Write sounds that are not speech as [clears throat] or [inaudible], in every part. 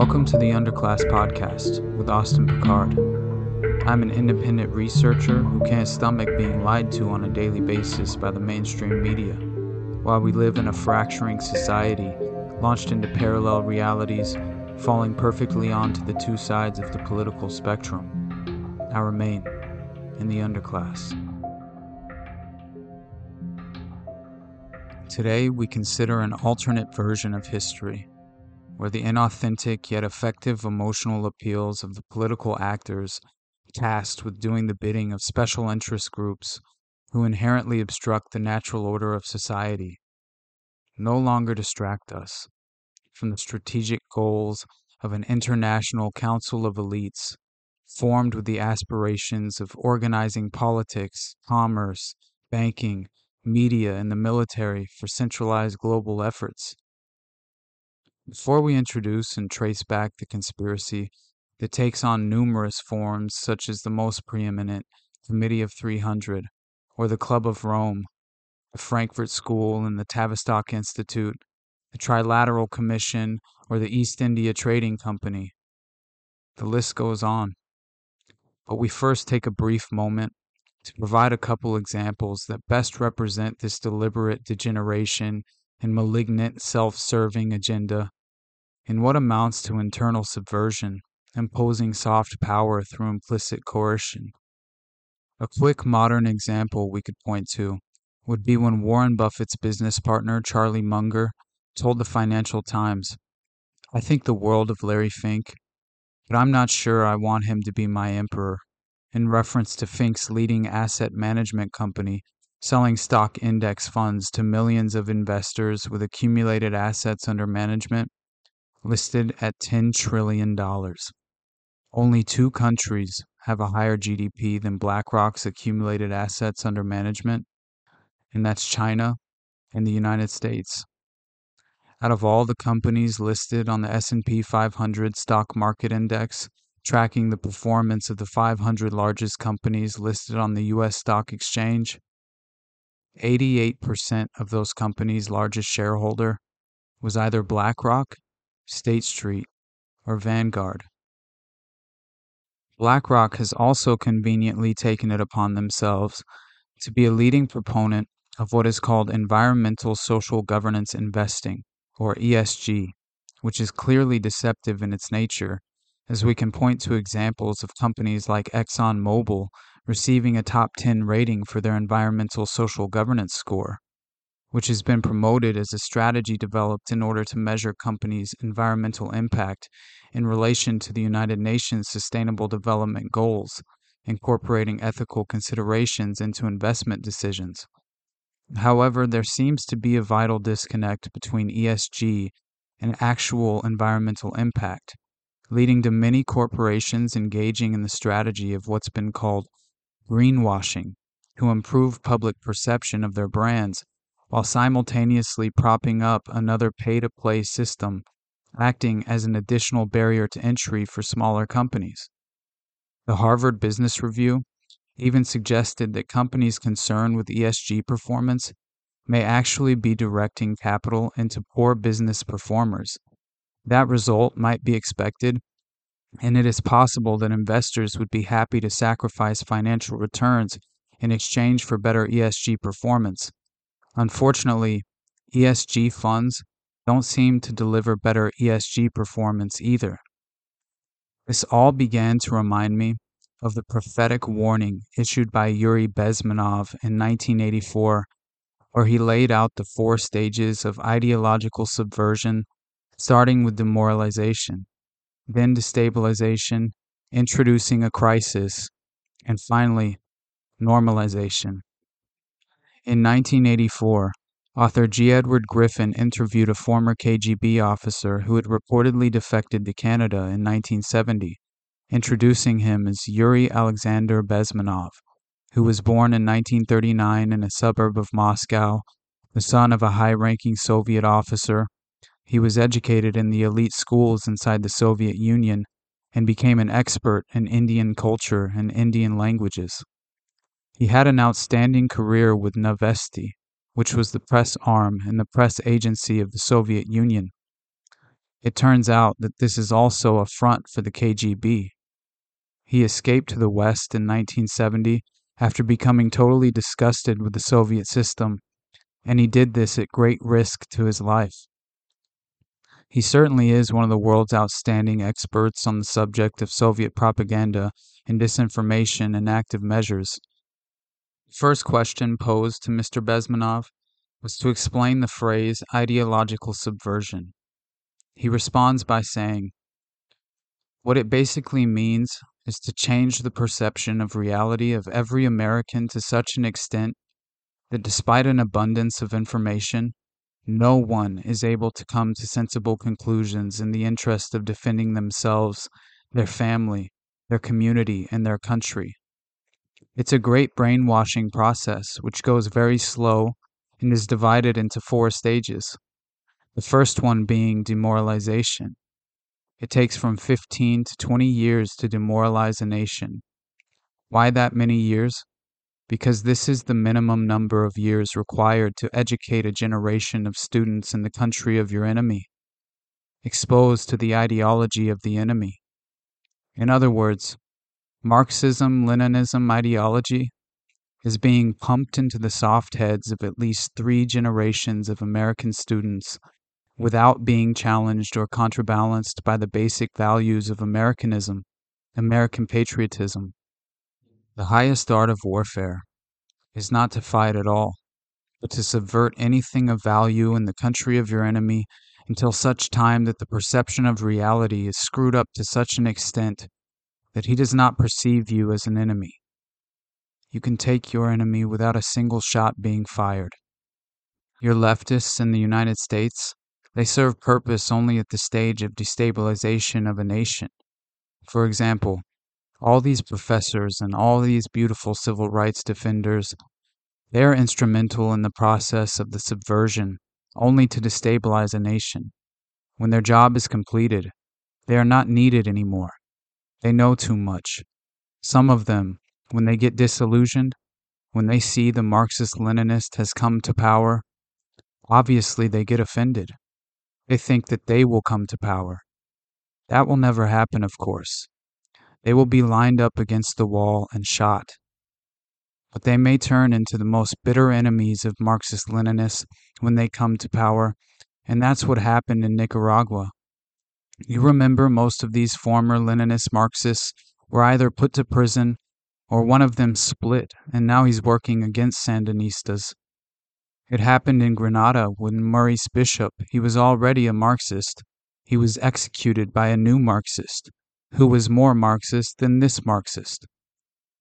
Welcome to the Underclass Podcast with Austin Picard. I'm an independent researcher who can't stomach being lied to on a daily basis by the mainstream media. While we live in a fracturing society, launched into parallel realities, falling perfectly onto the two sides of the political spectrum, I remain in the underclass. Today, we consider an alternate version of history where the inauthentic yet effective emotional appeals of the political actors tasked with doing the bidding of special interest groups who inherently obstruct the natural order of society no longer distract us from the strategic goals of an international council of elites formed with the aspirations of organizing politics, commerce, banking, media, and the military for centralized global efforts. Before we introduce and trace back the conspiracy that takes on numerous forms, such as the most preeminent Committee of 300, or the Club of Rome, the Frankfurt School and the Tavistock Institute, the Trilateral Commission, or the East India Trading Company. The list goes on. But we first take a brief moment to provide a couple examples that best represent this deliberate degeneration and malignant self serving agenda in what amounts to internal subversion, imposing soft power through implicit coercion. A quick modern example we could point to would be when Warren Buffett's business partner, Charlie Munger, told the Financial Times, I think the world of Larry Fink, but I'm not sure I want him to be my emperor, in reference to Fink's leading asset management company selling stock index funds to millions of investors with accumulated assets under management listed at $10 trillion. Only two countries have a higher GDP than BlackRock's accumulated assets under management, and that's China and the United States. Out of all the companies listed on the S&P 500 stock market index, tracking the performance of the 500 largest companies listed on the US stock exchange, 88% of those companies' largest shareholder was either BlackRock State Street, or Vanguard. BlackRock has also conveniently taken it upon themselves to be a leading proponent of what is called environmental social governance investing, or ESG, which is clearly deceptive in its nature, as we can point to examples of companies like ExxonMobil receiving a top 10 rating for their environmental social governance score which has been promoted as a strategy developed in order to measure companies' environmental impact in relation to the United Nations Sustainable Development Goals, incorporating ethical considerations into investment decisions. However, there seems to be a vital disconnect between ESG and actual environmental impact, leading to many corporations engaging in the strategy of what's been called greenwashing to improve public perception of their brands while simultaneously propping up another pay to play system, acting as an additional barrier to entry for smaller companies. The Harvard Business Review even suggested that companies concerned with ESG performance may actually be directing capital into poor business performers. That result might be expected, and it is possible that investors would be happy to sacrifice financial returns in exchange for better ESG performance. Unfortunately, ESG funds don't seem to deliver better ESG performance either. This all began to remind me of the prophetic warning issued by Yuri Bezmenov in 1984, where he laid out the four stages of ideological subversion, starting with demoralization, then destabilization, introducing a crisis, and finally, normalization. In 1984, author G. Edward Griffin interviewed a former KGB officer who had reportedly defected to Canada in 1970, introducing him as Yuri Alexander Bezmenov, who was born in 1939 in a suburb of Moscow, the son of a high ranking Soviet officer. He was educated in the elite schools inside the Soviet Union and became an expert in Indian culture and Indian languages. He had an outstanding career with Novosti, which was the press arm and the press agency of the Soviet Union. It turns out that this is also a front for the KGB. He escaped to the West in 1970 after becoming totally disgusted with the Soviet system, and he did this at great risk to his life. He certainly is one of the world's outstanding experts on the subject of Soviet propaganda and disinformation and active measures. First question posed to Mr. Bezmenov was to explain the phrase ideological subversion. He responds by saying, What it basically means is to change the perception of reality of every American to such an extent that despite an abundance of information, no one is able to come to sensible conclusions in the interest of defending themselves, their family, their community, and their country. It's a great brainwashing process which goes very slow and is divided into four stages. The first one being demoralization. It takes from 15 to 20 years to demoralize a nation. Why that many years? because this is the minimum number of years required to educate a generation of students in the country of your enemy, exposed to the ideology of the enemy. In other words, Marxism Leninism ideology is being pumped into the soft heads of at least three generations of American students without being challenged or counterbalanced by the basic values of Americanism, American patriotism, the highest art of warfare is not to fight at all, but to subvert anything of value in the country of your enemy until such time that the perception of reality is screwed up to such an extent that he does not perceive you as an enemy. You can take your enemy without a single shot being fired. Your leftists in the United States, they serve purpose only at the stage of destabilization of a nation. For example, all these professors and all these beautiful civil rights defenders, they are instrumental in the process of the subversion only to destabilize a nation. When their job is completed, they are not needed anymore. They know too much. Some of them, when they get disillusioned, when they see the Marxist Leninist has come to power, obviously they get offended. They think that they will come to power. That will never happen, of course. They will be lined up against the wall and shot. But they may turn into the most bitter enemies of Marxist Leninists when they come to power, and that's what happened in Nicaragua. You remember most of these former Leninist Marxists were either put to prison or one of them split, and now he's working against Sandinistas. It happened in Grenada when Maurice Bishop, he was already a Marxist. He was executed by a new Marxist who was more Marxist than this Marxist.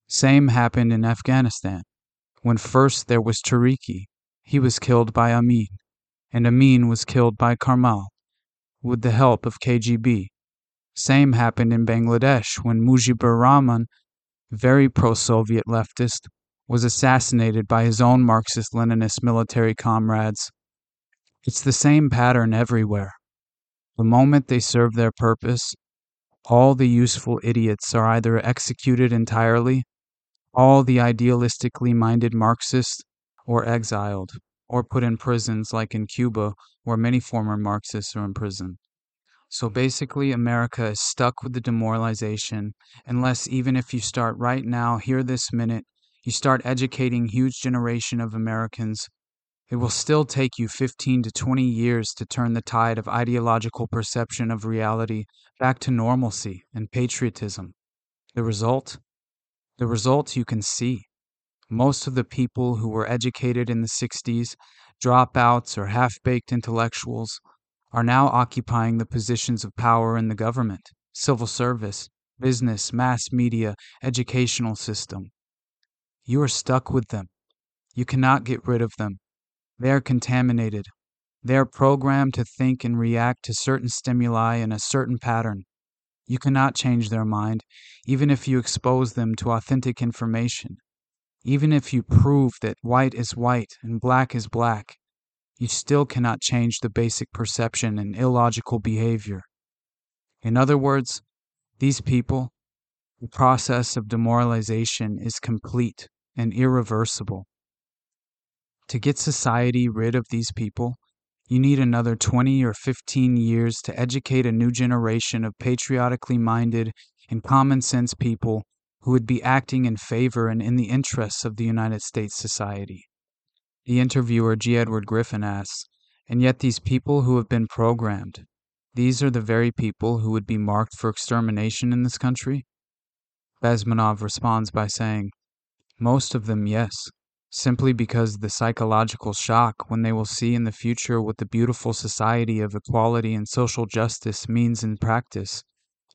Same happened in Afghanistan. When first there was Taraki, he was killed by Amin, and Amin was killed by Karmal, with the help of KGB. Same happened in Bangladesh when Mujibur Rahman, very pro-Soviet leftist, was assassinated by his own Marxist-Leninist military comrades. It's the same pattern everywhere. The moment they serve their purpose, all the useful idiots are either executed entirely, all the idealistically minded Marxists, or exiled, or put in prisons like in Cuba, where many former Marxists are in prison. So basically, America is stuck with the demoralization unless, even if you start right now, here this minute, you start educating huge generation of Americans it will still take you 15 to 20 years to turn the tide of ideological perception of reality back to normalcy and patriotism. The result? The result you can see. Most of the people who were educated in the 60s, dropouts or half baked intellectuals, are now occupying the positions of power in the government, civil service, business, mass media, educational system. You are stuck with them. You cannot get rid of them. They are contaminated. They are programmed to think and react to certain stimuli in a certain pattern. You cannot change their mind, even if you expose them to authentic information. Even if you prove that white is white and black is black, you still cannot change the basic perception and illogical behavior. In other words, these people, the process of demoralization is complete and irreversible. To get society rid of these people, You need another 20 or 15 years to educate a new generation of patriotically minded and common sense people who would be acting in favor and in the interests of the United States society. The interviewer, G. Edward Griffin, asks, and yet these people who have been programmed, these are the very people who would be marked for extermination in this country? Bezmenov responds by saying, Most of them, yes, simply because the psychological shock when they will see in the future what the beautiful society of equality and social justice means in practice.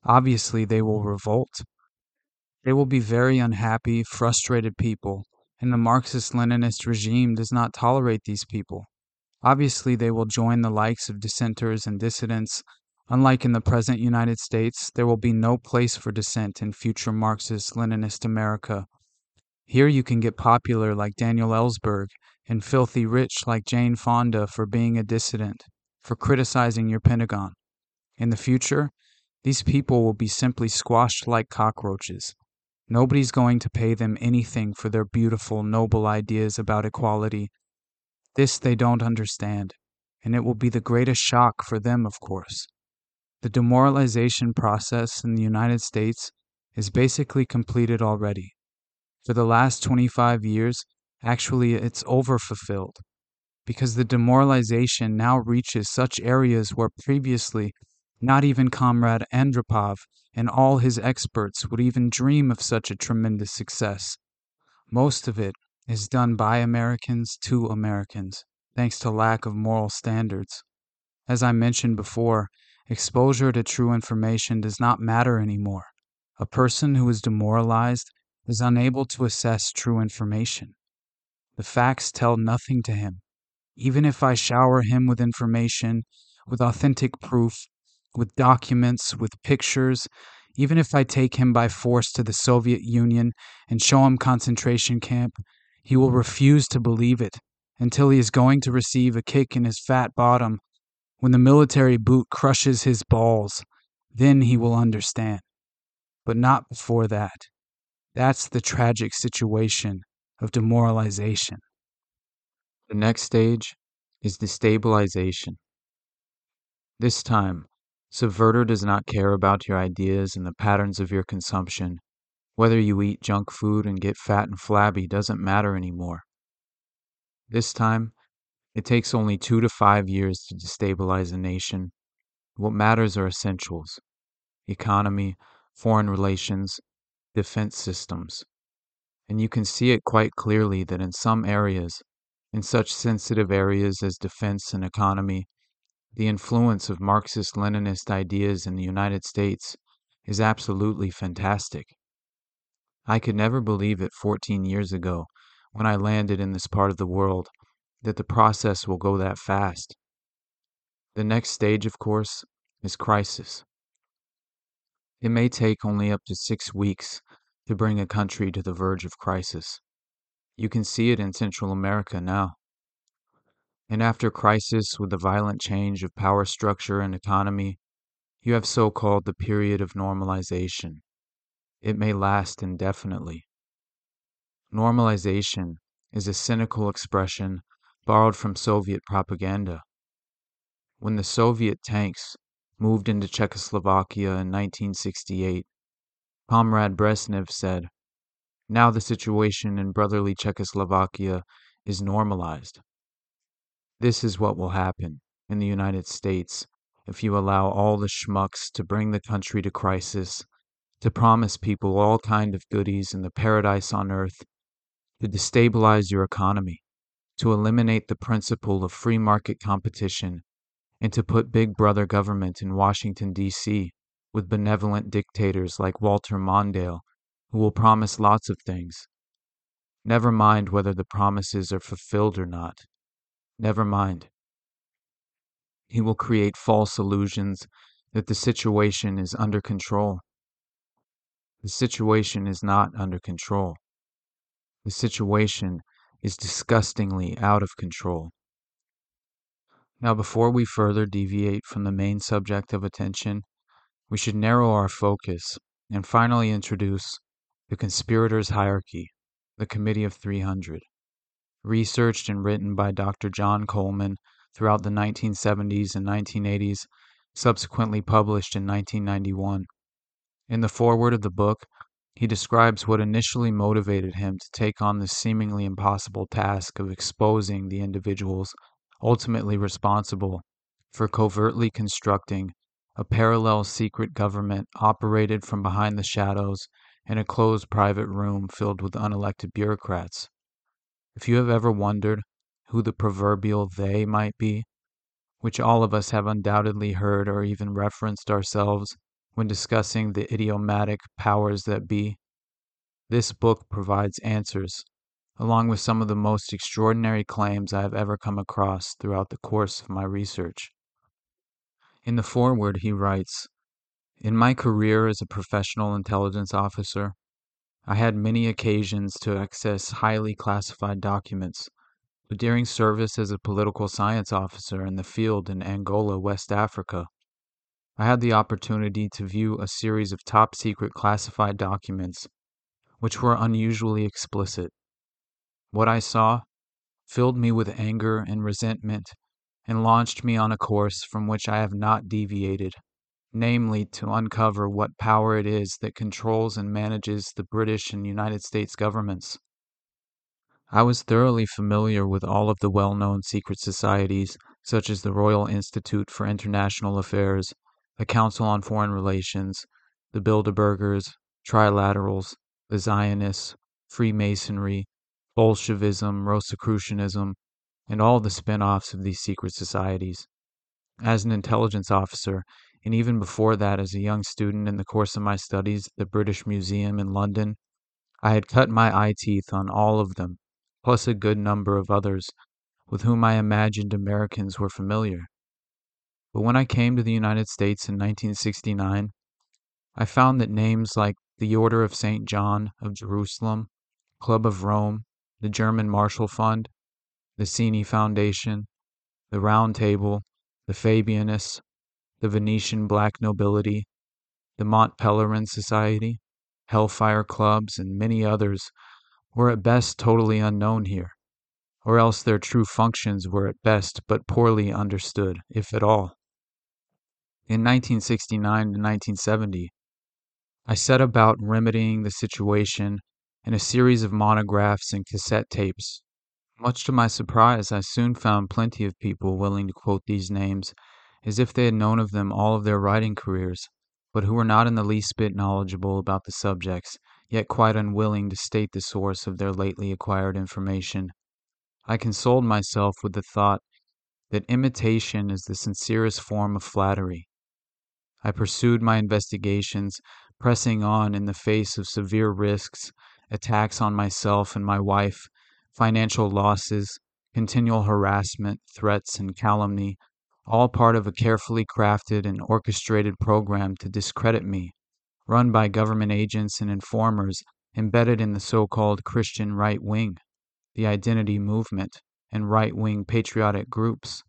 Obviously, they will revolt. They will be very unhappy, frustrated people, and the Marxist Leninist regime does not tolerate these people. Obviously, they will join the likes of dissenters and dissidents. Unlike in the present United States, there will be no place for dissent in future Marxist Leninist America. Here you can get popular like Daniel Ellsberg and filthy rich like Jane Fonda for being a dissident, for criticizing your Pentagon. In the future, these people will be simply squashed like cockroaches. Nobody's going to pay them anything for their beautiful, noble ideas about equality this they don't understand, and it will be the greatest shock for them, of course. The demoralization process in the United States is basically completed already. For the last 25 years, actually, it's overfulfilled because the demoralization now reaches such areas where previously not even Comrade Andropov and all his experts would even dream of such a tremendous success. Most of it is done by Americans to Americans, thanks to lack of moral standards. As I mentioned before, exposure to true information does not matter anymore. A person who is demoralized is unable to assess true information. The facts tell nothing to him. Even if I shower him with information, with authentic proof, with documents, with pictures, even if I take him by force to the Soviet Union and show him concentration camp, he will mm-hmm. refuse to believe it until he is going to receive a kick in his fat bottom when the military boot crushes his balls. Then he will understand. But not before that. That's the tragic situation of demoralization. The next stage is destabilization. This time, Subverter does not care about your ideas and the patterns of your consumption. Whether you eat junk food and get fat and flabby doesn't matter anymore. This time, it takes only two to five years to destabilize a nation. What matters are essentials economy, foreign relations, defense systems. And you can see it quite clearly that in some areas, in such sensitive areas as defense and economy, the influence of Marxist Leninist ideas in the United States is absolutely fantastic. I could never believe it 14 years ago, when I landed in this part of the world, that the process will go that fast. The next stage, of course, is crisis. It may take only up to six weeks to bring a country to the verge of crisis. You can see it in Central America now. And after crisis, with the violent change of power structure and economy, you have so called the period of normalization it may last indefinitely. Normalization is a cynical expression borrowed from Soviet propaganda. When the Soviet tanks moved into Czechoslovakia in 1968, Comrade Brezhnev said, Now the situation in brotherly Czechoslovakia is normalized. This is what will happen in the United States if you allow all the schmucks to bring the country to crisis to promise people all kind of goodies in the paradise on earth, to destabilize your economy, to eliminate the principle of free market competition, and to put big brother government in Washington, D.C., with benevolent dictators like Walter Mondale, who will promise lots of things. Never mind whether the promises are fulfilled or not. Never mind. He will create false illusions that the situation is under control. The situation is not under control. The situation is disgustingly out of control. Now, before we further deviate from the main subject of attention, we should narrow our focus and finally introduce the conspirators' hierarchy, the Committee of 300, researched and written by Dr. John Coleman, throughout the 1970s and 1980s, subsequently published in 1991. In the foreword of the book, he describes what initially motivated him to take on the seemingly impossible task of exposing the individuals ultimately responsible for covertly constructing a parallel secret government operated from behind the shadows in a closed private room filled with unelected bureaucrats. If you have ever wondered who the proverbial they might be, which all of us have undoubtedly heard or even referenced ourselves when discussing the idiomatic powers that be, this book provides answers, along with some of the most extraordinary claims I have ever come across throughout the course of my research. In the foreword, he writes In my career as a professional intelligence officer, I had many occasions to access highly classified documents, but during service as a political science officer in the field in Angola, West Africa, I had the opportunity to view a series of top secret classified documents which were unusually explicit. What I saw filled me with anger and resentment and launched me on a course from which I have not deviated, namely to uncover what power it is that controls and manages the British and United States governments. I was thoroughly familiar with all of the well known secret societies, such as the Royal Institute for International Affairs, the Council on Foreign Relations, the Bilderbergers, Trilaterals, the Zionists, Freemasonry, Bolshevism, Rosicrucianism, and all the spin offs of these secret societies. As an intelligence officer, and even before that as a young student in the course of my studies at the British Museum in London, I had cut my eye teeth on all of them, plus a good number of others with whom I imagined Americans were familiar. But when I came to the United States in 1969, I found that names like the Order of St. John of Jerusalem, Club of Rome, the German Marshall Fund, the Cini Foundation, the Round Table, the Fabianists, the Venetian Black Nobility, the Mont Pelerin Society, Hellfire Clubs, and many others were at best totally unknown here, or else their true functions were at best but poorly understood, if at all. In 1969 to 1970, I set about remedying the situation in a series of monographs and cassette tapes much to my surprise, I soon found plenty of people willing to quote these names as if they had known of them all of their writing careers, but who were not in the least bit knowledgeable about the subjects, yet quite unwilling to state the source of their lately acquired information. I consoled myself with the thought that imitation is the sincerest form of flattery. I pursued my investigations, pressing on in the face of severe risks, attacks on myself and my wife, financial losses, continual harassment, threats, and calumny, all part of a carefully crafted and orchestrated program to discredit me, run by government agents and informers embedded in the so called Christian right wing, the identity movement, and right wing patriotic groups.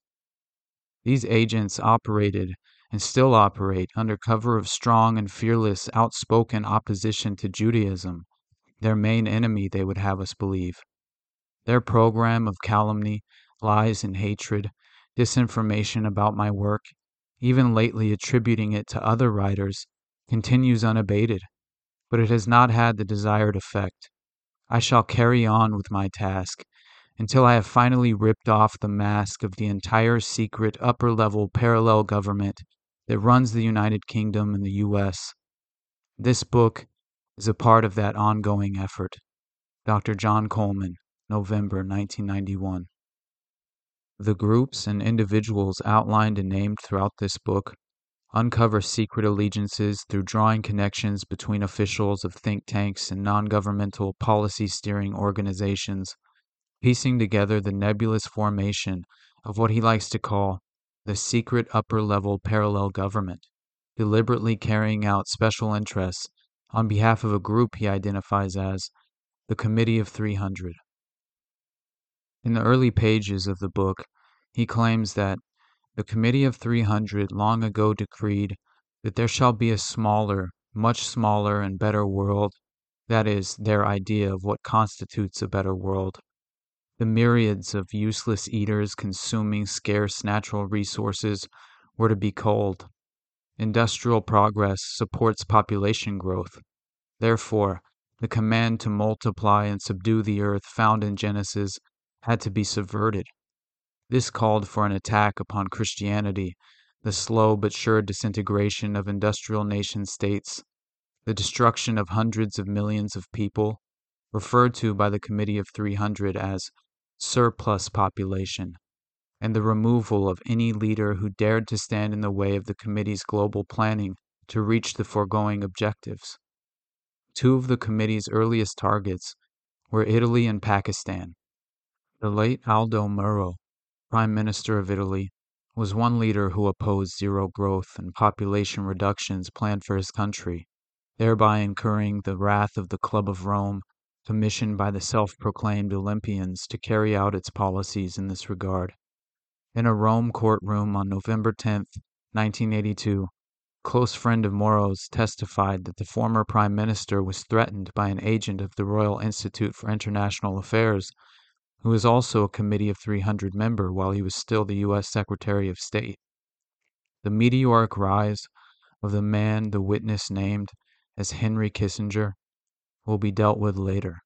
These agents operated and still operate under cover of strong and fearless outspoken opposition to Judaism, their main enemy, they would have us believe. Their program of calumny, lies, and hatred, disinformation about my work, even lately attributing it to other writers, continues unabated, but it has not had the desired effect. I shall carry on with my task until I have finally ripped off the mask of the entire secret upper level parallel government that runs the United Kingdom and the U.S. This book is a part of that ongoing effort. Dr. John Coleman. November 1991. The groups and individuals outlined and named throughout this book uncover secret allegiances through drawing connections between officials of think tanks and non governmental policy steering organizations, piecing together the nebulous formation of what he likes to call the secret upper level parallel government, deliberately carrying out special interests on behalf of a group he identifies as the Committee of 300. In the early pages of the book, he claims that the Committee of 300 long ago decreed that there shall be a smaller, much smaller, and better world, that is, their idea of what constitutes a better world. The myriads of useless eaters consuming scarce natural resources were to be culled. Industrial progress supports population growth. Therefore, the command to multiply and subdue the earth found in Genesis had to be subverted. This called for an attack upon Christianity, the slow but sure disintegration of industrial nation states, the destruction of hundreds of millions of people, referred to by the Committee of 300 as surplus population, and the removal of any leader who dared to stand in the way of the Committee's global planning to reach the foregoing objectives. Two of the Committee's earliest targets were Italy and Pakistan. The late Aldo Moro, Prime Minister of Italy, was one leader who opposed zero growth and population reductions planned for his country, thereby incurring the wrath of the Club of Rome, commissioned by the self proclaimed Olympians to carry out its policies in this regard. In a Rome courtroom on November 10, 1982, a close friend of Moro's testified that the former prime minister was threatened by an agent of the Royal Institute for International Affairs who was also a Committee of 300 member while he was still the U.S. Secretary of State. The meteoric rise of the man the witness named as Henry Kissinger will be dealt with later.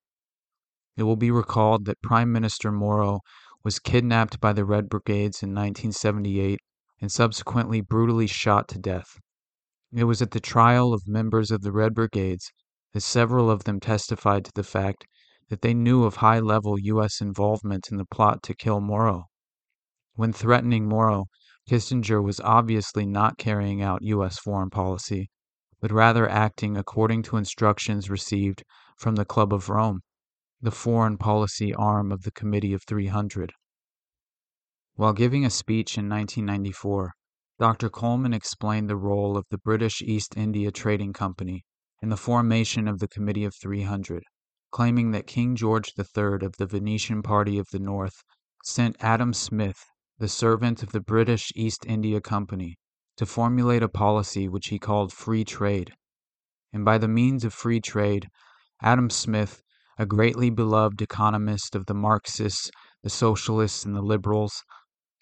It will be recalled that Prime Minister Moro was kidnapped by the Red Brigades in 1978 and subsequently brutally shot to death. It was at the trial of members of the Red Brigades that several of them testified to the fact that they knew of high level U.S. involvement in the plot to kill Moro. When threatening Moro, Kissinger was obviously not carrying out U.S. foreign policy, but rather acting according to instructions received from the Club of Rome, the foreign policy arm of the Committee of 300. While giving a speech in 1994, Dr. Coleman explained the role of the British East India Trading Company in the formation of the Committee of 300 claiming that King George III of the Venetian Party of the North sent Adam Smith, the servant of the British East India Company, to formulate a policy which he called free trade. And by the means of free trade, Adam Smith, a greatly beloved economist of the Marxists, the Socialists, and the Liberals,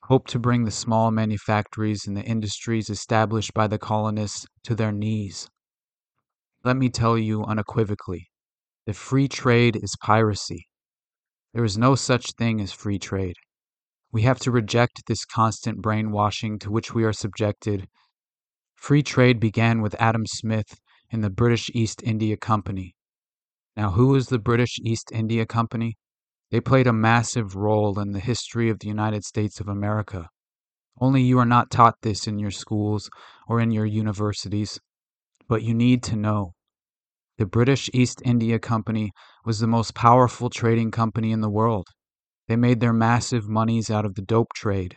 hoped to bring the small manufactories and the industries established by the colonists to their knees. Let me tell you unequivocally that free trade is piracy. There is no such thing as free trade. We have to reject this constant brainwashing to which we are subjected. Free trade began with Adam Smith and the British East India Company. Now, who is the British East India Company? They played a massive role in the history of the United States of America. Only you are not taught this in your schools or in your universities, but you need to know. The British East India Company was the most powerful trading company in the world. They made their massive moneys out of the dope trade.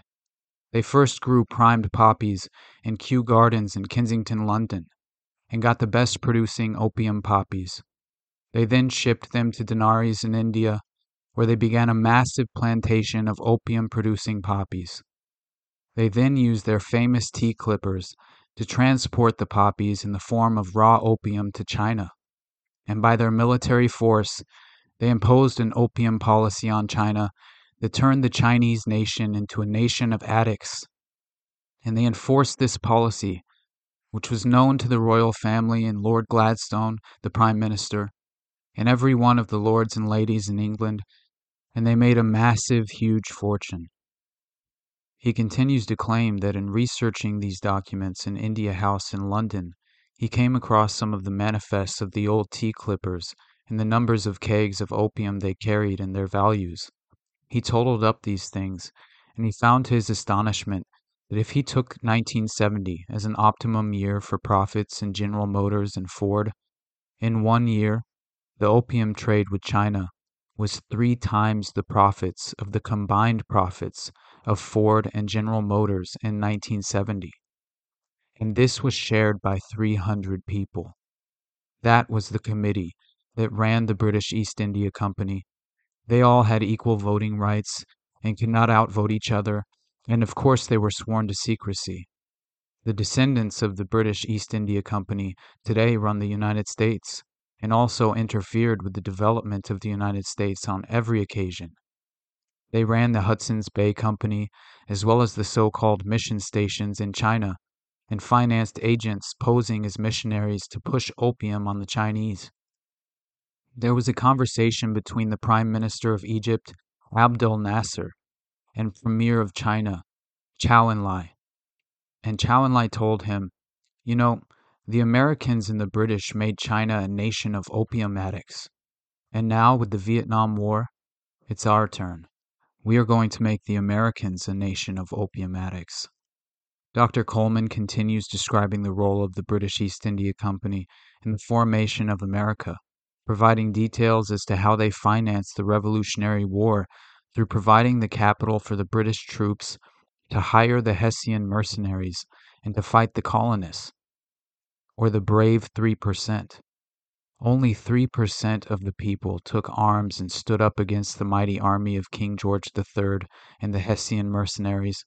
They first grew primed poppies in Kew Gardens in Kensington, London, and got the best producing opium poppies. They then shipped them to Benares in India, where they began a massive plantation of opium producing poppies. They then used their famous tea clippers to transport the poppies in the form of raw opium to China and by their military force, they imposed an opium policy on China that turned the Chinese nation into a nation of addicts. And they enforced this policy, which was known to the royal family and Lord Gladstone, the Prime Minister, and every one of the lords and ladies in England, and they made a massive, huge fortune. He continues to claim that in researching these documents in India House in London, he came across some of the manifests of the old tea clippers and the numbers of kegs of opium they carried and their values. He totaled up these things, and he found to his astonishment that if he took 1970 as an optimum year for profits in General Motors and Ford, in one year, the opium trade with China was three times the profits of the combined profits of Ford and General Motors in 1970 and this was shared by 300 people. That was the committee that ran the British East India Company. They all had equal voting rights and could not outvote each other, and of course they were sworn to secrecy. The descendants of the British East India Company today run the United States and also interfered with the development of the United States on every occasion. They ran the Hudson's Bay Company, as well as the so called mission stations in China, and financed agents posing as missionaries to push opium on the Chinese. There was a conversation between the Prime Minister of Egypt, Abdel Nasser, and Premier of China, Chou Enlai. And Chou Enlai told him, You know, the Americans and the British made China a nation of opium addicts. And now, with the Vietnam War, it's our turn. We are going to make the Americans a nation of opium addicts. Dr. Coleman continues describing the role of the British East India Company in the formation of America, providing details as to how they financed the Revolutionary War through providing the capital for the British troops to hire the Hessian mercenaries and to fight the colonists, or the brave 3%. Only 3% of the people took arms and stood up against the mighty army of King George III and the Hessian mercenaries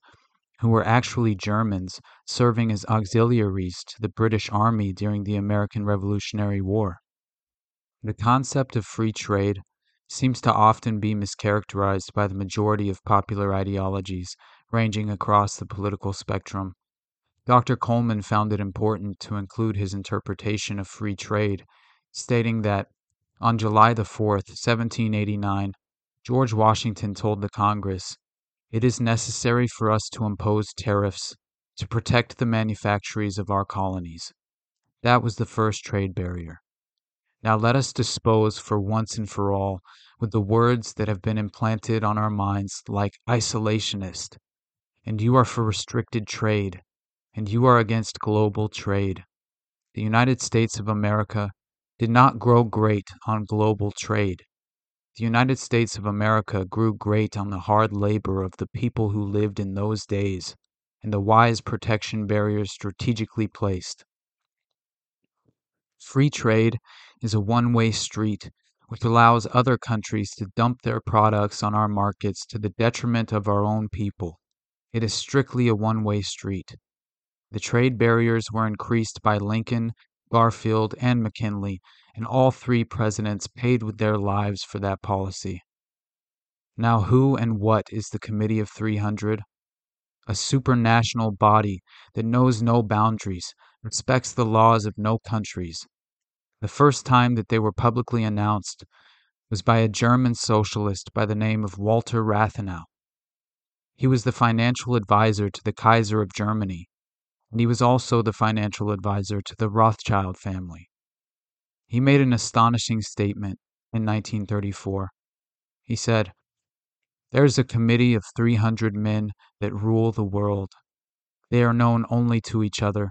who were actually Germans serving as auxiliaries to the British Army during the American Revolutionary War. The concept of free trade seems to often be mischaracterized by the majority of popular ideologies ranging across the political spectrum. Dr. Coleman found it important to include his interpretation of free trade, stating that on July the 4th, 1789, George Washington told the Congress it is necessary for us to impose tariffs to protect the manufactories of our colonies. That was the first trade barrier. Now let us dispose for once and for all with the words that have been implanted on our minds like isolationist, and you are for restricted trade, and you are against global trade. The United States of America did not grow great on global trade. The United States of America grew great on the hard labor of the people who lived in those days and the wise protection barriers strategically placed. Free trade is a one way street which allows other countries to dump their products on our markets to the detriment of our own people. It is strictly a one way street. The trade barriers were increased by Lincoln, Garfield, and McKinley and all three presidents paid with their lives for that policy. Now, who and what is the Committee of 300? A supranational body that knows no boundaries, respects the laws of no countries. The first time that they were publicly announced was by a German socialist by the name of Walter Rathenau. He was the financial advisor to the Kaiser of Germany, and he was also the financial advisor to the Rothschild family. He made an astonishing statement in 1934. He said, There is a committee of 300 men that rule the world. They are known only to each other,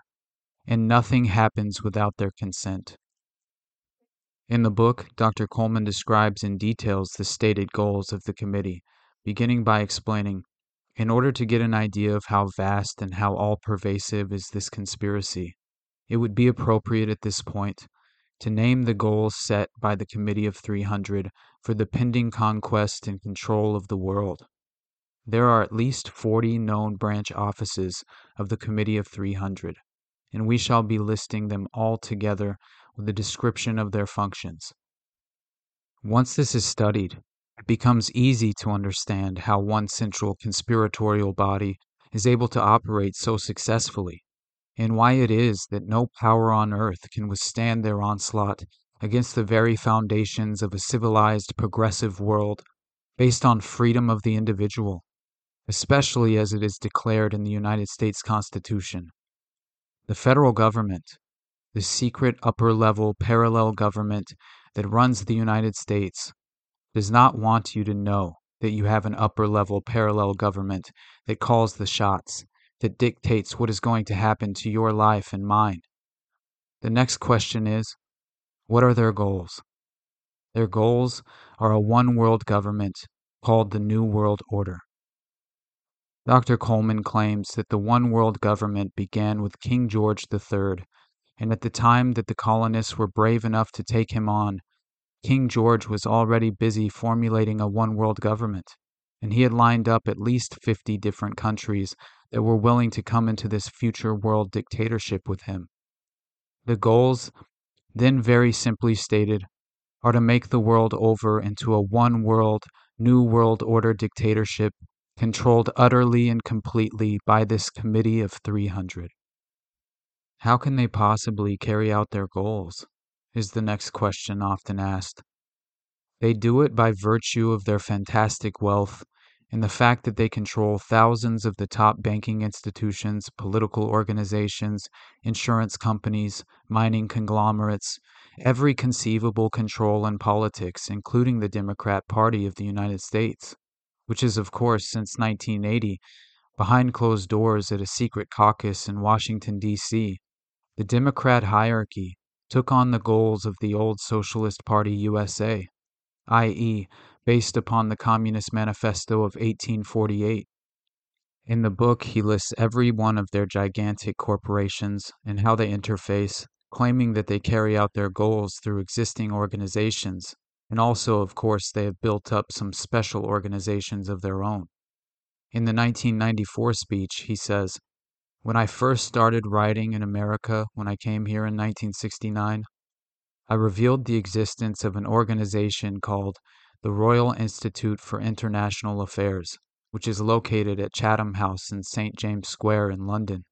and nothing happens without their consent. In the book, Dr. Coleman describes in details the stated goals of the committee, beginning by explaining in order to get an idea of how vast and how all pervasive is this conspiracy, it would be appropriate at this point to name the goals set by the Committee of 300 for the pending conquest and control of the world. There are at least 40 known branch offices of the Committee of 300, and we shall be listing them all together with a description of their functions. Once this is studied, it becomes easy to understand how one central conspiratorial body is able to operate so successfully and why it is that no power on earth can withstand their onslaught against the very foundations of a civilized, progressive world based on freedom of the individual, especially as it is declared in the United States Constitution. The federal government, the secret upper level parallel government that runs the United States, does not want you to know that you have an upper level parallel government that calls the shots that dictates what is going to happen to your life and mine. The next question is what are their goals? Their goals are a one world government called the New World Order. Dr. Coleman claims that the one world government began with King George III, and at the time that the colonists were brave enough to take him on, King George was already busy formulating a one world government, and he had lined up at least 50 different countries that were willing to come into this future world dictatorship with him. The goals, then very simply stated, are to make the world over into a one world, New World Order dictatorship controlled utterly and completely by this Committee of 300. How can they possibly carry out their goals? Is the next question often asked. They do it by virtue of their fantastic wealth and the fact that they control thousands of the top banking institutions, political organizations, insurance companies, mining conglomerates, every conceivable control in politics, including the Democrat Party of the United States, which is, of course, since 1980, behind closed doors at a secret caucus in Washington, D.C., the Democrat hierarchy took on the goals of the old Socialist Party USA, i.e., based upon the Communist Manifesto of 1848. In the book, he lists every one of their gigantic corporations and how they interface, claiming that they carry out their goals through existing organizations, and also, of course, they have built up some special organizations of their own. In the 1994 speech, he says, When I first started writing in America when I came here in 1969, I revealed the existence of an organization called the Royal Institute for International Affairs, which is located at Chatham House in St. James Square in London.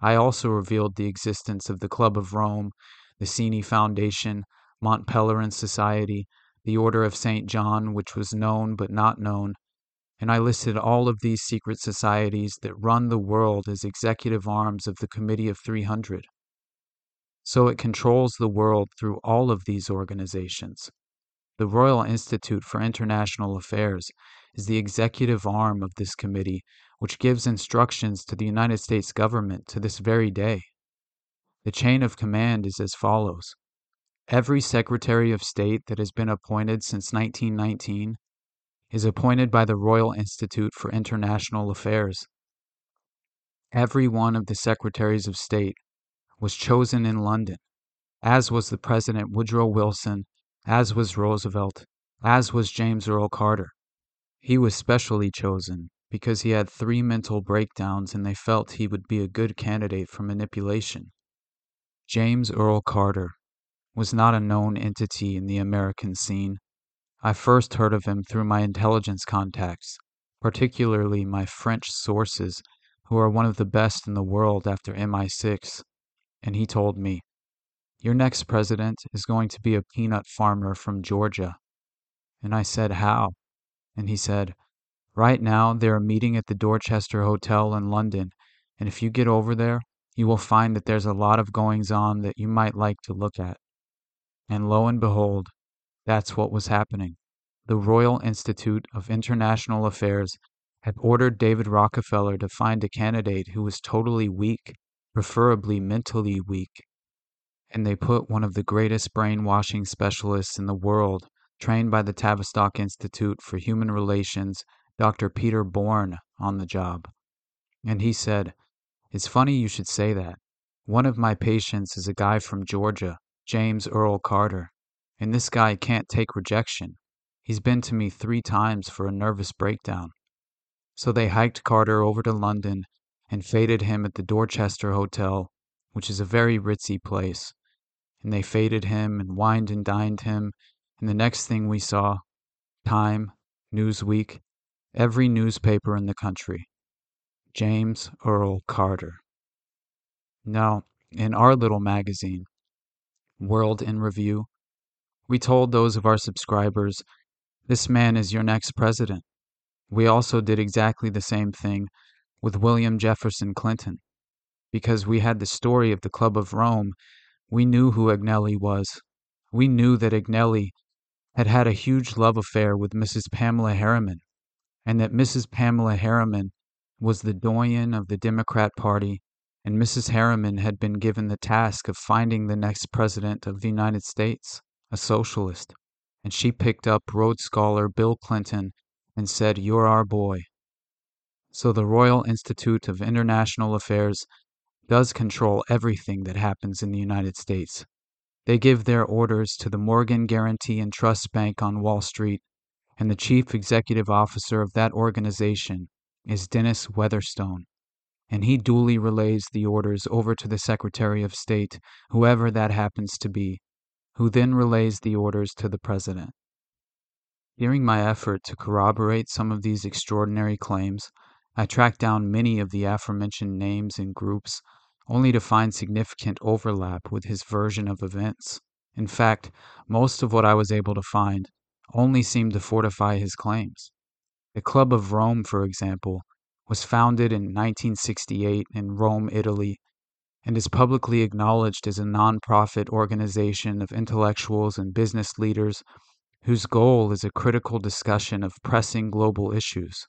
I also revealed the existence of the Club of Rome, the Cini Foundation, Mont Pelerin Society, the Order of St. John, which was known but not known, and I listed all of these secret societies that run the world as executive arms of the Committee of 300. So it controls the world through all of these organizations. The Royal Institute for International Affairs is the executive arm of this committee, which gives instructions to the United States government to this very day. The chain of command is as follows Every Secretary of State that has been appointed since 1919 is appointed by the Royal Institute for International Affairs. Every one of the Secretaries of State was chosen in London, as was the President Woodrow Wilson as was Roosevelt, as was James Earl Carter. He was specially chosen because he had three mental breakdowns and they felt he would be a good candidate for manipulation. James Earl Carter was not a known entity in the American scene. I first heard of him through my intelligence contacts, particularly my French sources, who are one of the best in the world after MI6, and he told me, your next president is going to be a peanut farmer from Georgia. And I said, How? And he said, Right now they're meeting at the Dorchester Hotel in London, and if you get over there, you will find that there's a lot of goings on that you might like to look at. And lo and behold, that's what was happening. The Royal Institute of International Affairs had ordered David Rockefeller to find a candidate who was totally weak, preferably mentally weak, and they put one of the greatest brainwashing specialists in the world, trained by the Tavistock Institute for Human Relations, Dr. Peter Bourne, on the job. And he said, It's funny you should say that. One of my patients is a guy from Georgia, James Earl Carter, and this guy can't take rejection. He's been to me three times for a nervous breakdown. So they hiked Carter over to London and feted him at the Dorchester Hotel, which is a very ritzy place and they faded him and wined and dined him. And the next thing we saw, Time, Newsweek, every newspaper in the country. James Earl Carter. Now, in our little magazine, World in Review, we told those of our subscribers, this man is your next president. We also did exactly the same thing with William Jefferson Clinton, because we had the story of the Club of Rome we knew who Agnelli was. We knew that Agnelli had had a huge love affair with Mrs. Pamela Harriman, and that Mrs. Pamela Harriman was the doyen of the Democrat Party, and Mrs. Harriman had been given the task of finding the next president of the United States, a socialist, and she picked up Rhodes Scholar Bill Clinton and said, You're our boy. So the Royal Institute of International Affairs does control everything that happens in the United States. They give their orders to the Morgan Guaranty and Trust Bank on Wall Street, and the chief executive officer of that organization is Dennis Weatherstone, and he duly relays the orders over to the Secretary of State, whoever that happens to be, who then relays the orders to the President. During my effort to corroborate some of these extraordinary claims, I tracked down many of the aforementioned names and groups, only to find significant overlap with his version of events. In fact, most of what I was able to find only seemed to fortify his claims. The Club of Rome, for example, was founded in 1968 in Rome, Italy, and is publicly acknowledged as a non-profit organization of intellectuals and business leaders whose goal is a critical discussion of pressing global issues.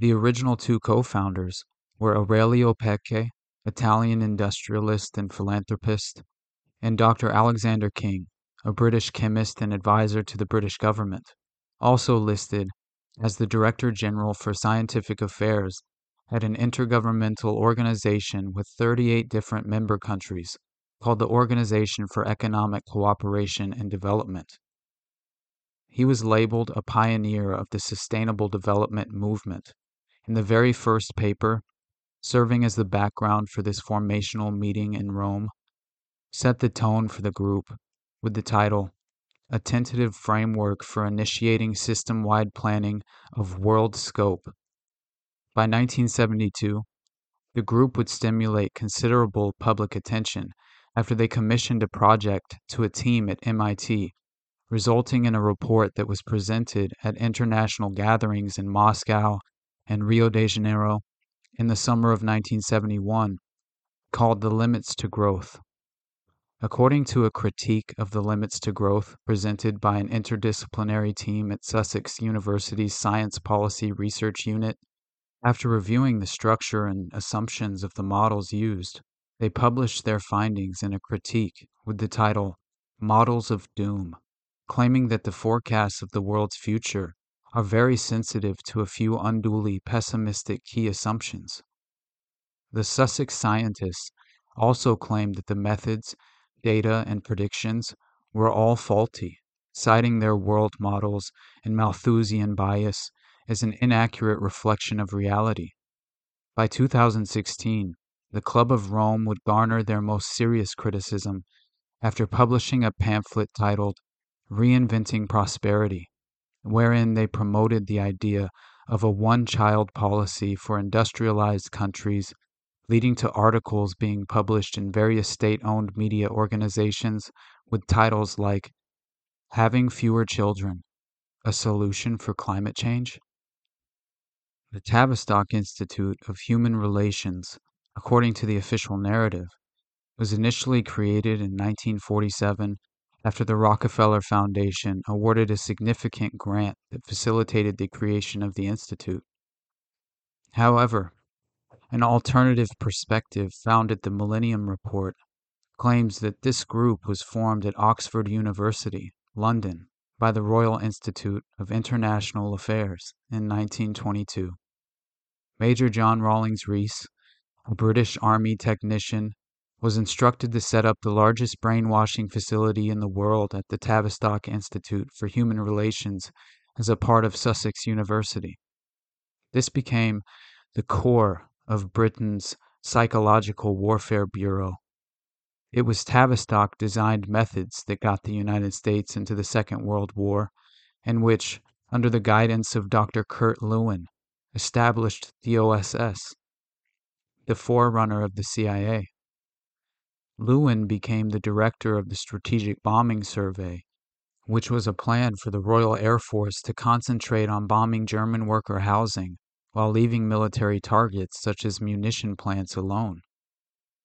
The original two co-founders were Aurelio Peccei, Italian industrialist and philanthropist, and Dr. Alexander King, a British chemist and advisor to the British government, also listed as the Director General for Scientific Affairs at an intergovernmental organization with 38 different member countries called the Organization for Economic Cooperation and Development. He was labeled a pioneer of the sustainable development movement. In the very first paper, serving as the background for this formational meeting in Rome, set the tone for the group with the title A Tentative Framework for Initiating System Wide Planning of World Scope. By 1972, the group would stimulate considerable public attention after they commissioned a project to a team at MIT resulting in a report that was presented at international gatherings in Moscow and Rio de Janeiro in the summer of 1971 called The Limits to Growth. According to a critique of the limits to growth presented by an interdisciplinary team at Sussex University's Science Policy Research Unit, after reviewing the structure and assumptions of the models used, they published their findings in a critique with the title Models of Doom claiming that the forecasts of the world's future are very sensitive to a few unduly pessimistic key assumptions. The Sussex scientists also claimed that the methods, data, and predictions were all faulty, citing their world models and Malthusian bias as an inaccurate reflection of reality. By 2016, the Club of Rome would garner their most serious criticism after publishing a pamphlet titled Reinventing Prosperity, wherein they promoted the idea of a one child policy for industrialized countries, leading to articles being published in various state owned media organizations with titles like Having Fewer Children A Solution for Climate Change. The Tavistock Institute of Human Relations, according to the official narrative, was initially created in 1947 after the Rockefeller Foundation awarded a significant grant that facilitated the creation of the Institute. However, an alternative perspective found at the Millennium Report claims that this group was formed at Oxford University, London, by the Royal Institute of International Affairs in 1922. Major John Rawlings Rees, a British Army technician was instructed to set up the largest brainwashing facility in the world at the Tavistock Institute for Human Relations as a part of Sussex University. This became the core of Britain's Psychological Warfare Bureau. It was Tavistock designed methods that got the United States into the Second World War, and which, under the guidance of Dr. Kurt Lewin, established the OSS, the forerunner of the CIA. Lewin became the director of the Strategic Bombing Survey, which was a plan for the Royal Air Force to concentrate on bombing German worker housing while leaving military targets such as munition plants alone.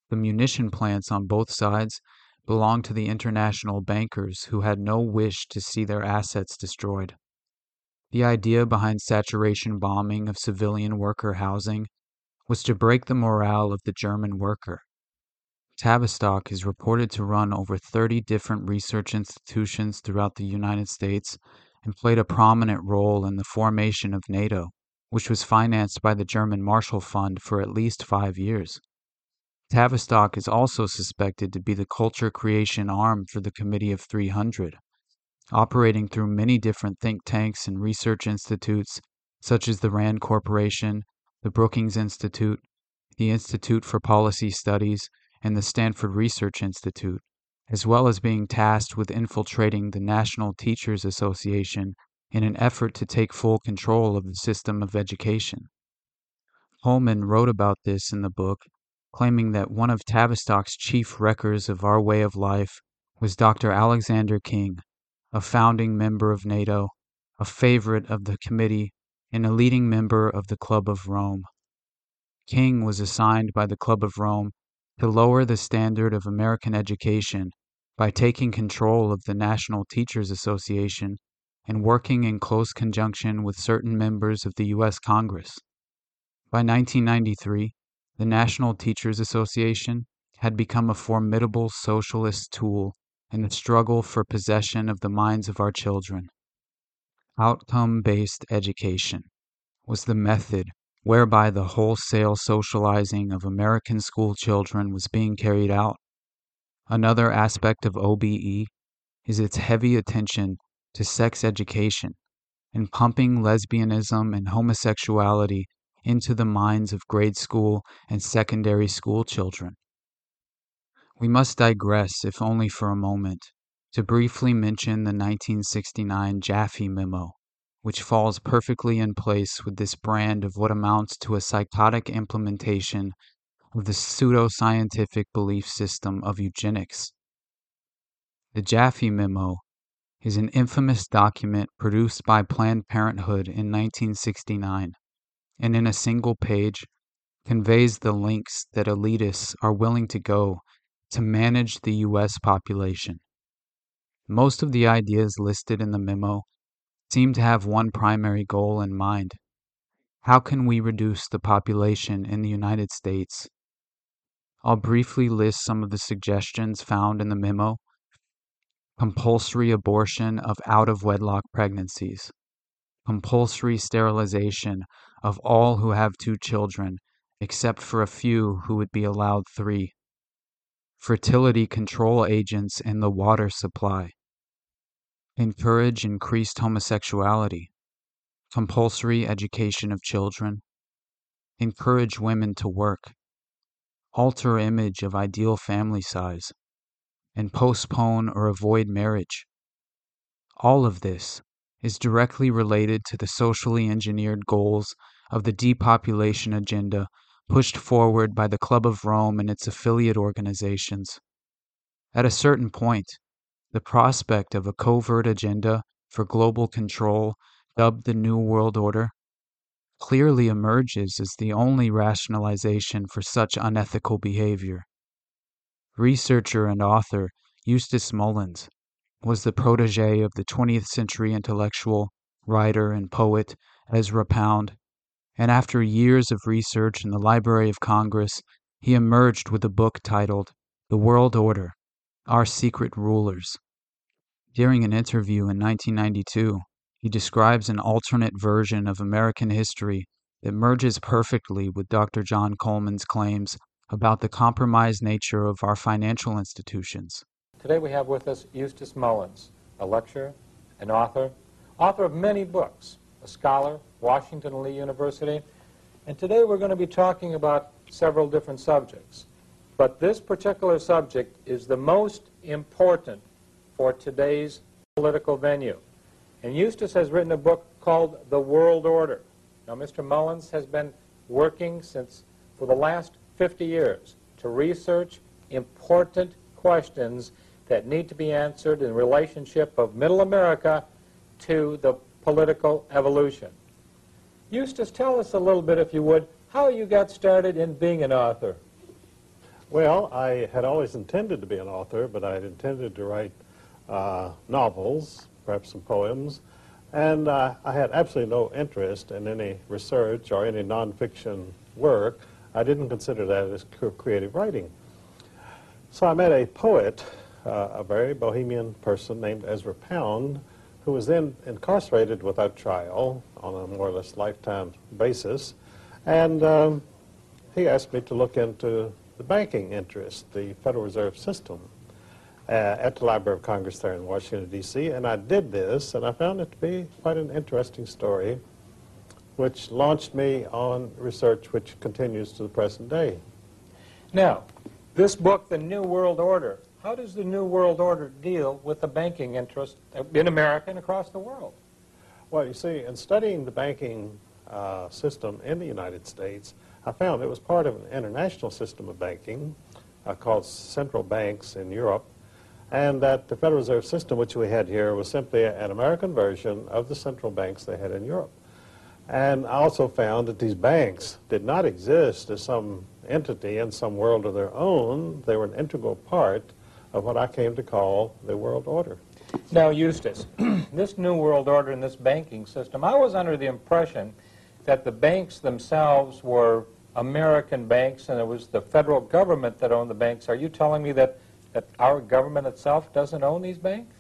The munition plants on both sides belonged to the international bankers who had no wish to see their assets destroyed. The idea behind saturation bombing of civilian worker housing was to break the morale of the German worker Tavistock is reported to run over 30 different research institutions throughout the United States and played a prominent role in the formation of NATO, which was financed by the German Marshall Fund for at least five years. Tavistock is also suspected to be the culture creation arm for the Committee of 300, operating through many different think tanks and research institutes such as the RAND Corporation, the Brookings Institute, the Institute for Policy Studies, and the Stanford Research Institute, as well as being tasked with infiltrating the National Teachers Association in an effort to take full control of the system of education. Coleman wrote about this in the book, claiming that one of Tavistock's chief wreckers of our way of life was Dr. Alexander King, a founding member of NATO, a favorite of the committee, and a leading member of the Club of Rome. King was assigned by the Club of Rome to lower the standard of American education by taking control of the National Teachers Association and working in close conjunction with certain members of the U.S. Congress. By 1993, the National Teachers Association had become a formidable socialist tool in the struggle for possession of the minds of our children. Outcome based education was the method whereby the wholesale socializing of American school children was being carried out. Another aspect of OBE is its heavy attention to sex education and pumping lesbianism and homosexuality into the minds of grade school and secondary school children. We must digress, if only for a moment, to briefly mention the 1969 Jaffe Memo, which falls perfectly in place with this brand of what amounts to a psychotic implementation of the pseudoscientific belief system of eugenics. The Jaffe Memo is an infamous document produced by Planned Parenthood in 1969, and in a single page conveys the lengths that elitists are willing to go to manage the U.S. population. Most of the ideas listed in the memo seem to have one primary goal in mind. How can we reduce the population in the United States? I'll briefly list some of the suggestions found in the memo. Compulsory abortion of out of wedlock pregnancies. Compulsory sterilization of all who have two children, except for a few who would be allowed three. Fertility control agents in the water supply encourage increased homosexuality, compulsory education of children, encourage women to work, alter image of ideal family size, and postpone or avoid marriage. All of this is directly related to the socially engineered goals of the depopulation agenda pushed forward by the Club of Rome and its affiliate organizations. At a certain point, the prospect of a covert agenda for global control, dubbed the New World Order, clearly emerges as the only rationalization for such unethical behavior. Researcher and author Eustace Mullins was the protege of the 20th century intellectual, writer, and poet Ezra Pound, and after years of research in the Library of Congress, he emerged with a book titled The World Order Our Secret Rulers. During an interview in 1992, he describes an alternate version of American history that merges perfectly with Dr. John Coleman's claims about the compromised nature of our financial institutions. Today we have with us Eustace Mullins, a lecturer, an author, author of many books, a scholar, Washington and Lee University, and today we're going to be talking about several different subjects. But this particular subject is the most important for today's political venue. And Eustace has written a book called The World Order. Now, Mr. Mullins has been working since for the last 50 years to research important questions that need to be answered in relationship of middle America to the political evolution. Eustace, tell us a little bit, if you would, how you got started in being an author. Well, I had always intended to be an author, but I had intended to write uh, novels, perhaps some poems, and uh, I had absolutely no interest in any research or any nonfiction work. I didn't consider that as creative writing. So I met a poet, uh, a very bohemian person named Ezra Pound, who was then incarcerated without trial on a more or less lifetime basis. And um, he asked me to look into the banking interest, the Federal Reserve System uh, at the Library of Congress there in Washington, D.C., and I did this, and I found it to be quite an interesting story, which launched me on research which continues to the present day. Now, this book, The New World Order, how does the New World Order deal with the banking interest in America and across the world? Well, you see, in studying the banking uh, system in the United States, I found it was part of an international system of banking uh, called central banks in Europe, and that the Federal Reserve System, which we had here, was simply an American version of the central banks they had in Europe. And I also found that these banks did not exist as some entity in some world of their own. They were an integral part of what I came to call the world order. Now, Eustace, [clears throat] this new world order and this banking system, I was under the impression that the banks themselves were American banks and it was the federal government that owned the banks. Are you telling me that, that our government itself doesn't own these banks?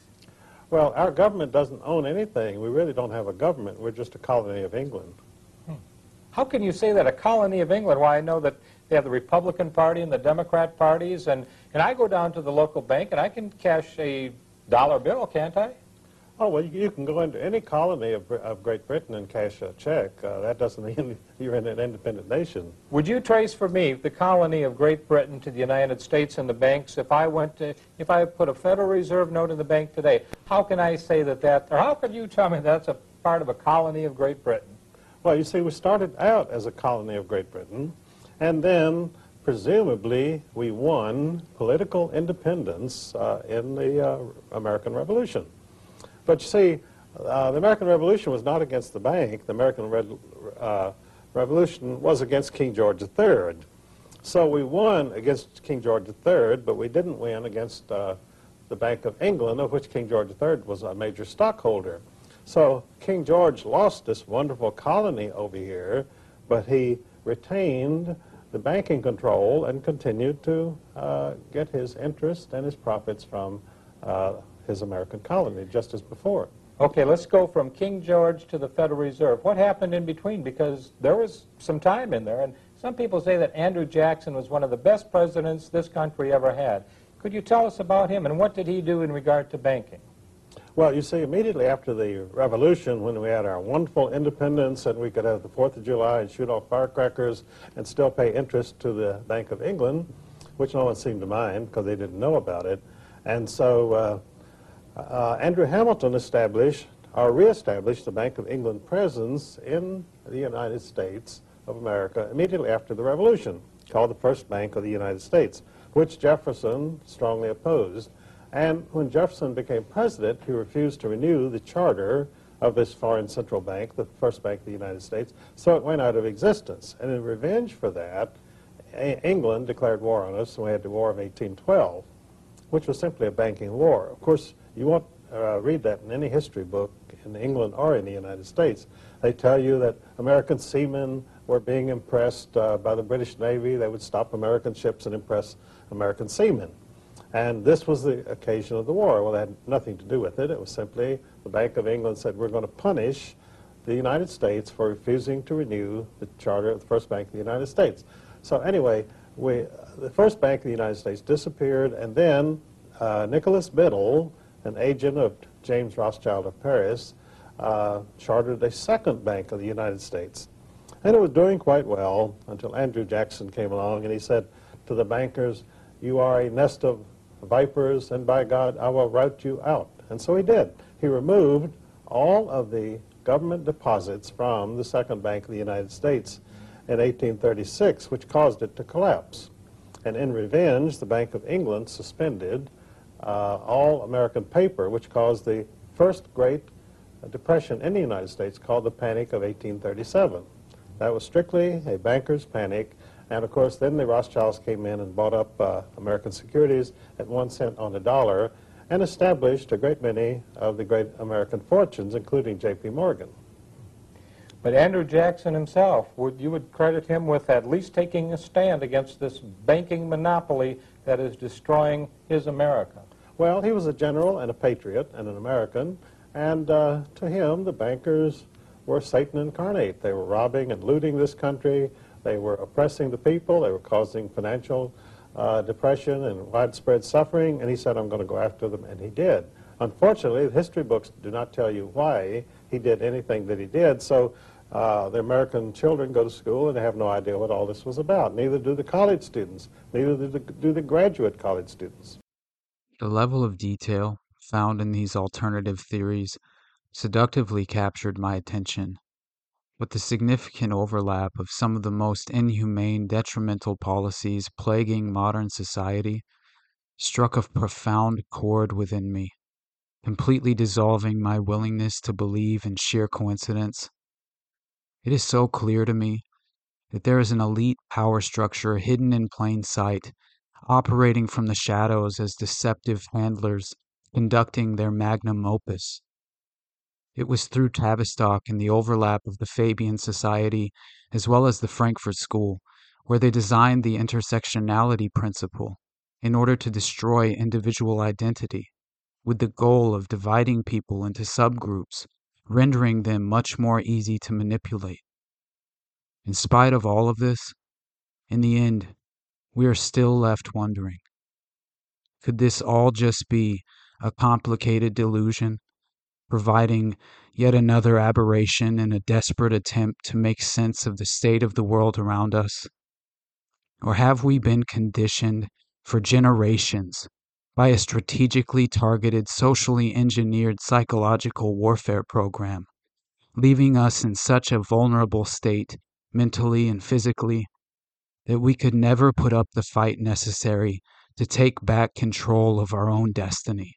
Well, our government doesn't own anything. We really don't have a government. We're just a colony of England. Hmm. How can you say that a colony of England? Why, I know that they have the Republican Party and the Democrat parties, and, and I go down to the local bank and I can cash a dollar bill, can't I? Oh, well, you, can go into any colony of, of Great Britain and cash a check. Uh, that doesn't mean [laughs] you're in an independent nation. Would you trace for me the colony of Great Britain to the United States and the banks? If I went to, if I put a Federal Reserve note in the bank today, how can I say that that, or how could you tell me that's a part of a colony of Great Britain? Well, you see, we started out as a colony of Great Britain, and then presumably we won political independence uh, in the uh, American Revolution. But you see, uh, the American Revolution was not against the bank. The American uh, Revolution was against King George III. So we won against King George III, but we didn't win against uh, the Bank of England, of which King George III was a major stockholder. So King George lost this wonderful colony over here, but he retained the banking control and continued to uh, get his interest and his profits from uh, his American colony, just as before. Okay, let's go from King George to the Federal Reserve. What happened in between? Because there was some time in there, and some people say that Andrew Jackson was one of the best presidents this country ever had. Could you tell us about him, and what did he do in regard to banking? Well, you see, immediately after the revolution, when we had our wonderful independence and we could have the 4th of July and shoot off firecrackers and still pay interest to the Bank of England, which no one seemed to mind because they didn't know about it. And so uh, uh, Andrew Hamilton established or reestablished the Bank of England presence in the United States of America immediately after the revolution, called the First Bank of the United States, which Jefferson strongly opposed. And when Jefferson became president, he refused to renew the charter of this foreign central bank, the first bank of the United States, so it went out of existence. And in revenge for that, England declared war on us, and we had the War of 1812, which was simply a banking war. Of course, you won't uh, read that in any history book in England or in the United States. They tell you that American seamen were being impressed uh, by the British Navy. They would stop American ships and impress American seamen. And this was the occasion of the war. Well, it had nothing to do with it. It was simply the Bank of England said, we're going to punish the United States for refusing to renew the charter of the First Bank of the United States. So anyway, we, the First Bank of the United States disappeared, and then uh, Nicholas Biddle, an agent of James Rothschild of Paris, uh, chartered a second Bank of the United States. And it was doing quite well until Andrew Jackson came along and he said to the bankers, you are a nest of vipers, and by God, I will rout you out. And so he did. He removed all of the government deposits from the Second Bank of the United States in 1836, which caused it to collapse. And in revenge, the Bank of England suspended uh, all American paper, which caused the first great depression in the United States called the Panic of 1837. That was strictly a banker's panic, and of course, then the Rothschilds came in and bought up uh, American securities at one cent on the dollar and established a great many of the great American fortunes, including J.P. Morgan. But Andrew Jackson himself, would you would credit him with at least taking a stand against this banking monopoly that is destroying his America? Well, he was a general and a patriot and an American, and uh, to him, the bankers were Satan incarnate. They were robbing and looting this country. They were oppressing the people. They were causing financial uh, depression and widespread suffering. And he said, I'm going to go after them. And he did. Unfortunately, the history books do not tell you why he did anything that he did. So uh, the American children go to school and they have no idea what all this was about. Neither do the college students. Neither do the, do the graduate college students. The level of detail found in these alternative theories seductively captured my attention, but the significant overlap of some of the most inhumane, detrimental policies plaguing modern society struck a profound chord within me, completely dissolving my willingness to believe in sheer coincidence. It is so clear to me that there is an elite power structure hidden in plain sight, operating from the shadows as deceptive handlers conducting their magnum opus. It was through Tavistock and the overlap of the Fabian Society as well as the Frankfurt School where they designed the intersectionality principle in order to destroy individual identity, with the goal of dividing people into subgroups, rendering them much more easy to manipulate. In spite of all of this, in the end, we are still left wondering could this all just be a complicated delusion, providing yet another aberration in a desperate attempt to make sense of the state of the world around us? Or have we been conditioned for generations by a strategically targeted, socially engineered psychological warfare program, leaving us in such a vulnerable state, mentally and physically, that we could never put up the fight necessary to take back control of our own destiny.